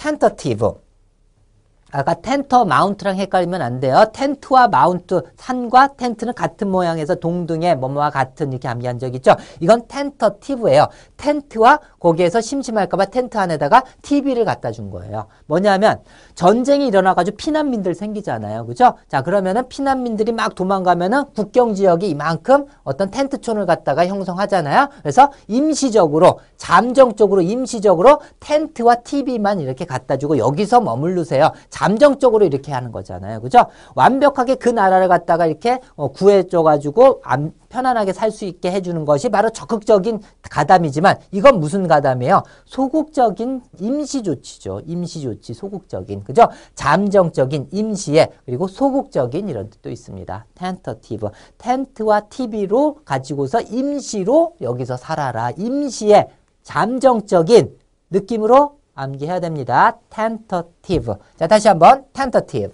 tentativo. 아까 텐터 마운트랑 헷갈리면 안 돼요. 텐트와 마운트, 산과 텐트는 같은 모양에서 동등의 뭐뭐와 같은 이렇게 암기한 적 있죠. 이건 텐터티브예요. 텐트와 거기에서 심심할까봐 텐트 안에다가 TV를 갖다 준 거예요. 뭐냐면 전쟁이 일어나가지고 피난민들 생기잖아요. 그죠? 자, 그러면은 피난민들이 막 도망가면은 국경 지역이 이만큼 어떤 텐트촌을 갖다가 형성하잖아요. 그래서 임시적으로, 잠정적으로, 임시적으로 텐트와 TV만 이렇게 갖다 주고 여기서 머무르세요. 잠정적으로 이렇게 하는 거잖아요. 그죠? 완벽하게 그 나라를 갖다가 이렇게 어, 구해줘가지고 안- 편안하게 살 수 있게 해주는 것이 바로 적극적인 가담이지만 이건 무슨 가담이에요? 소극적인 임시 조치죠. 임시 조치, 소극적인. 그죠? 잠정적인 임시에 그리고 소극적인 이런 뜻도 있습니다. 텐터티브. 텐트와 TV로 가지고서 임시로 여기서 살아라. 임시에 잠정적인 느낌으로 암기해야 됩니다. tentative. 자, 다시 한번 tentative.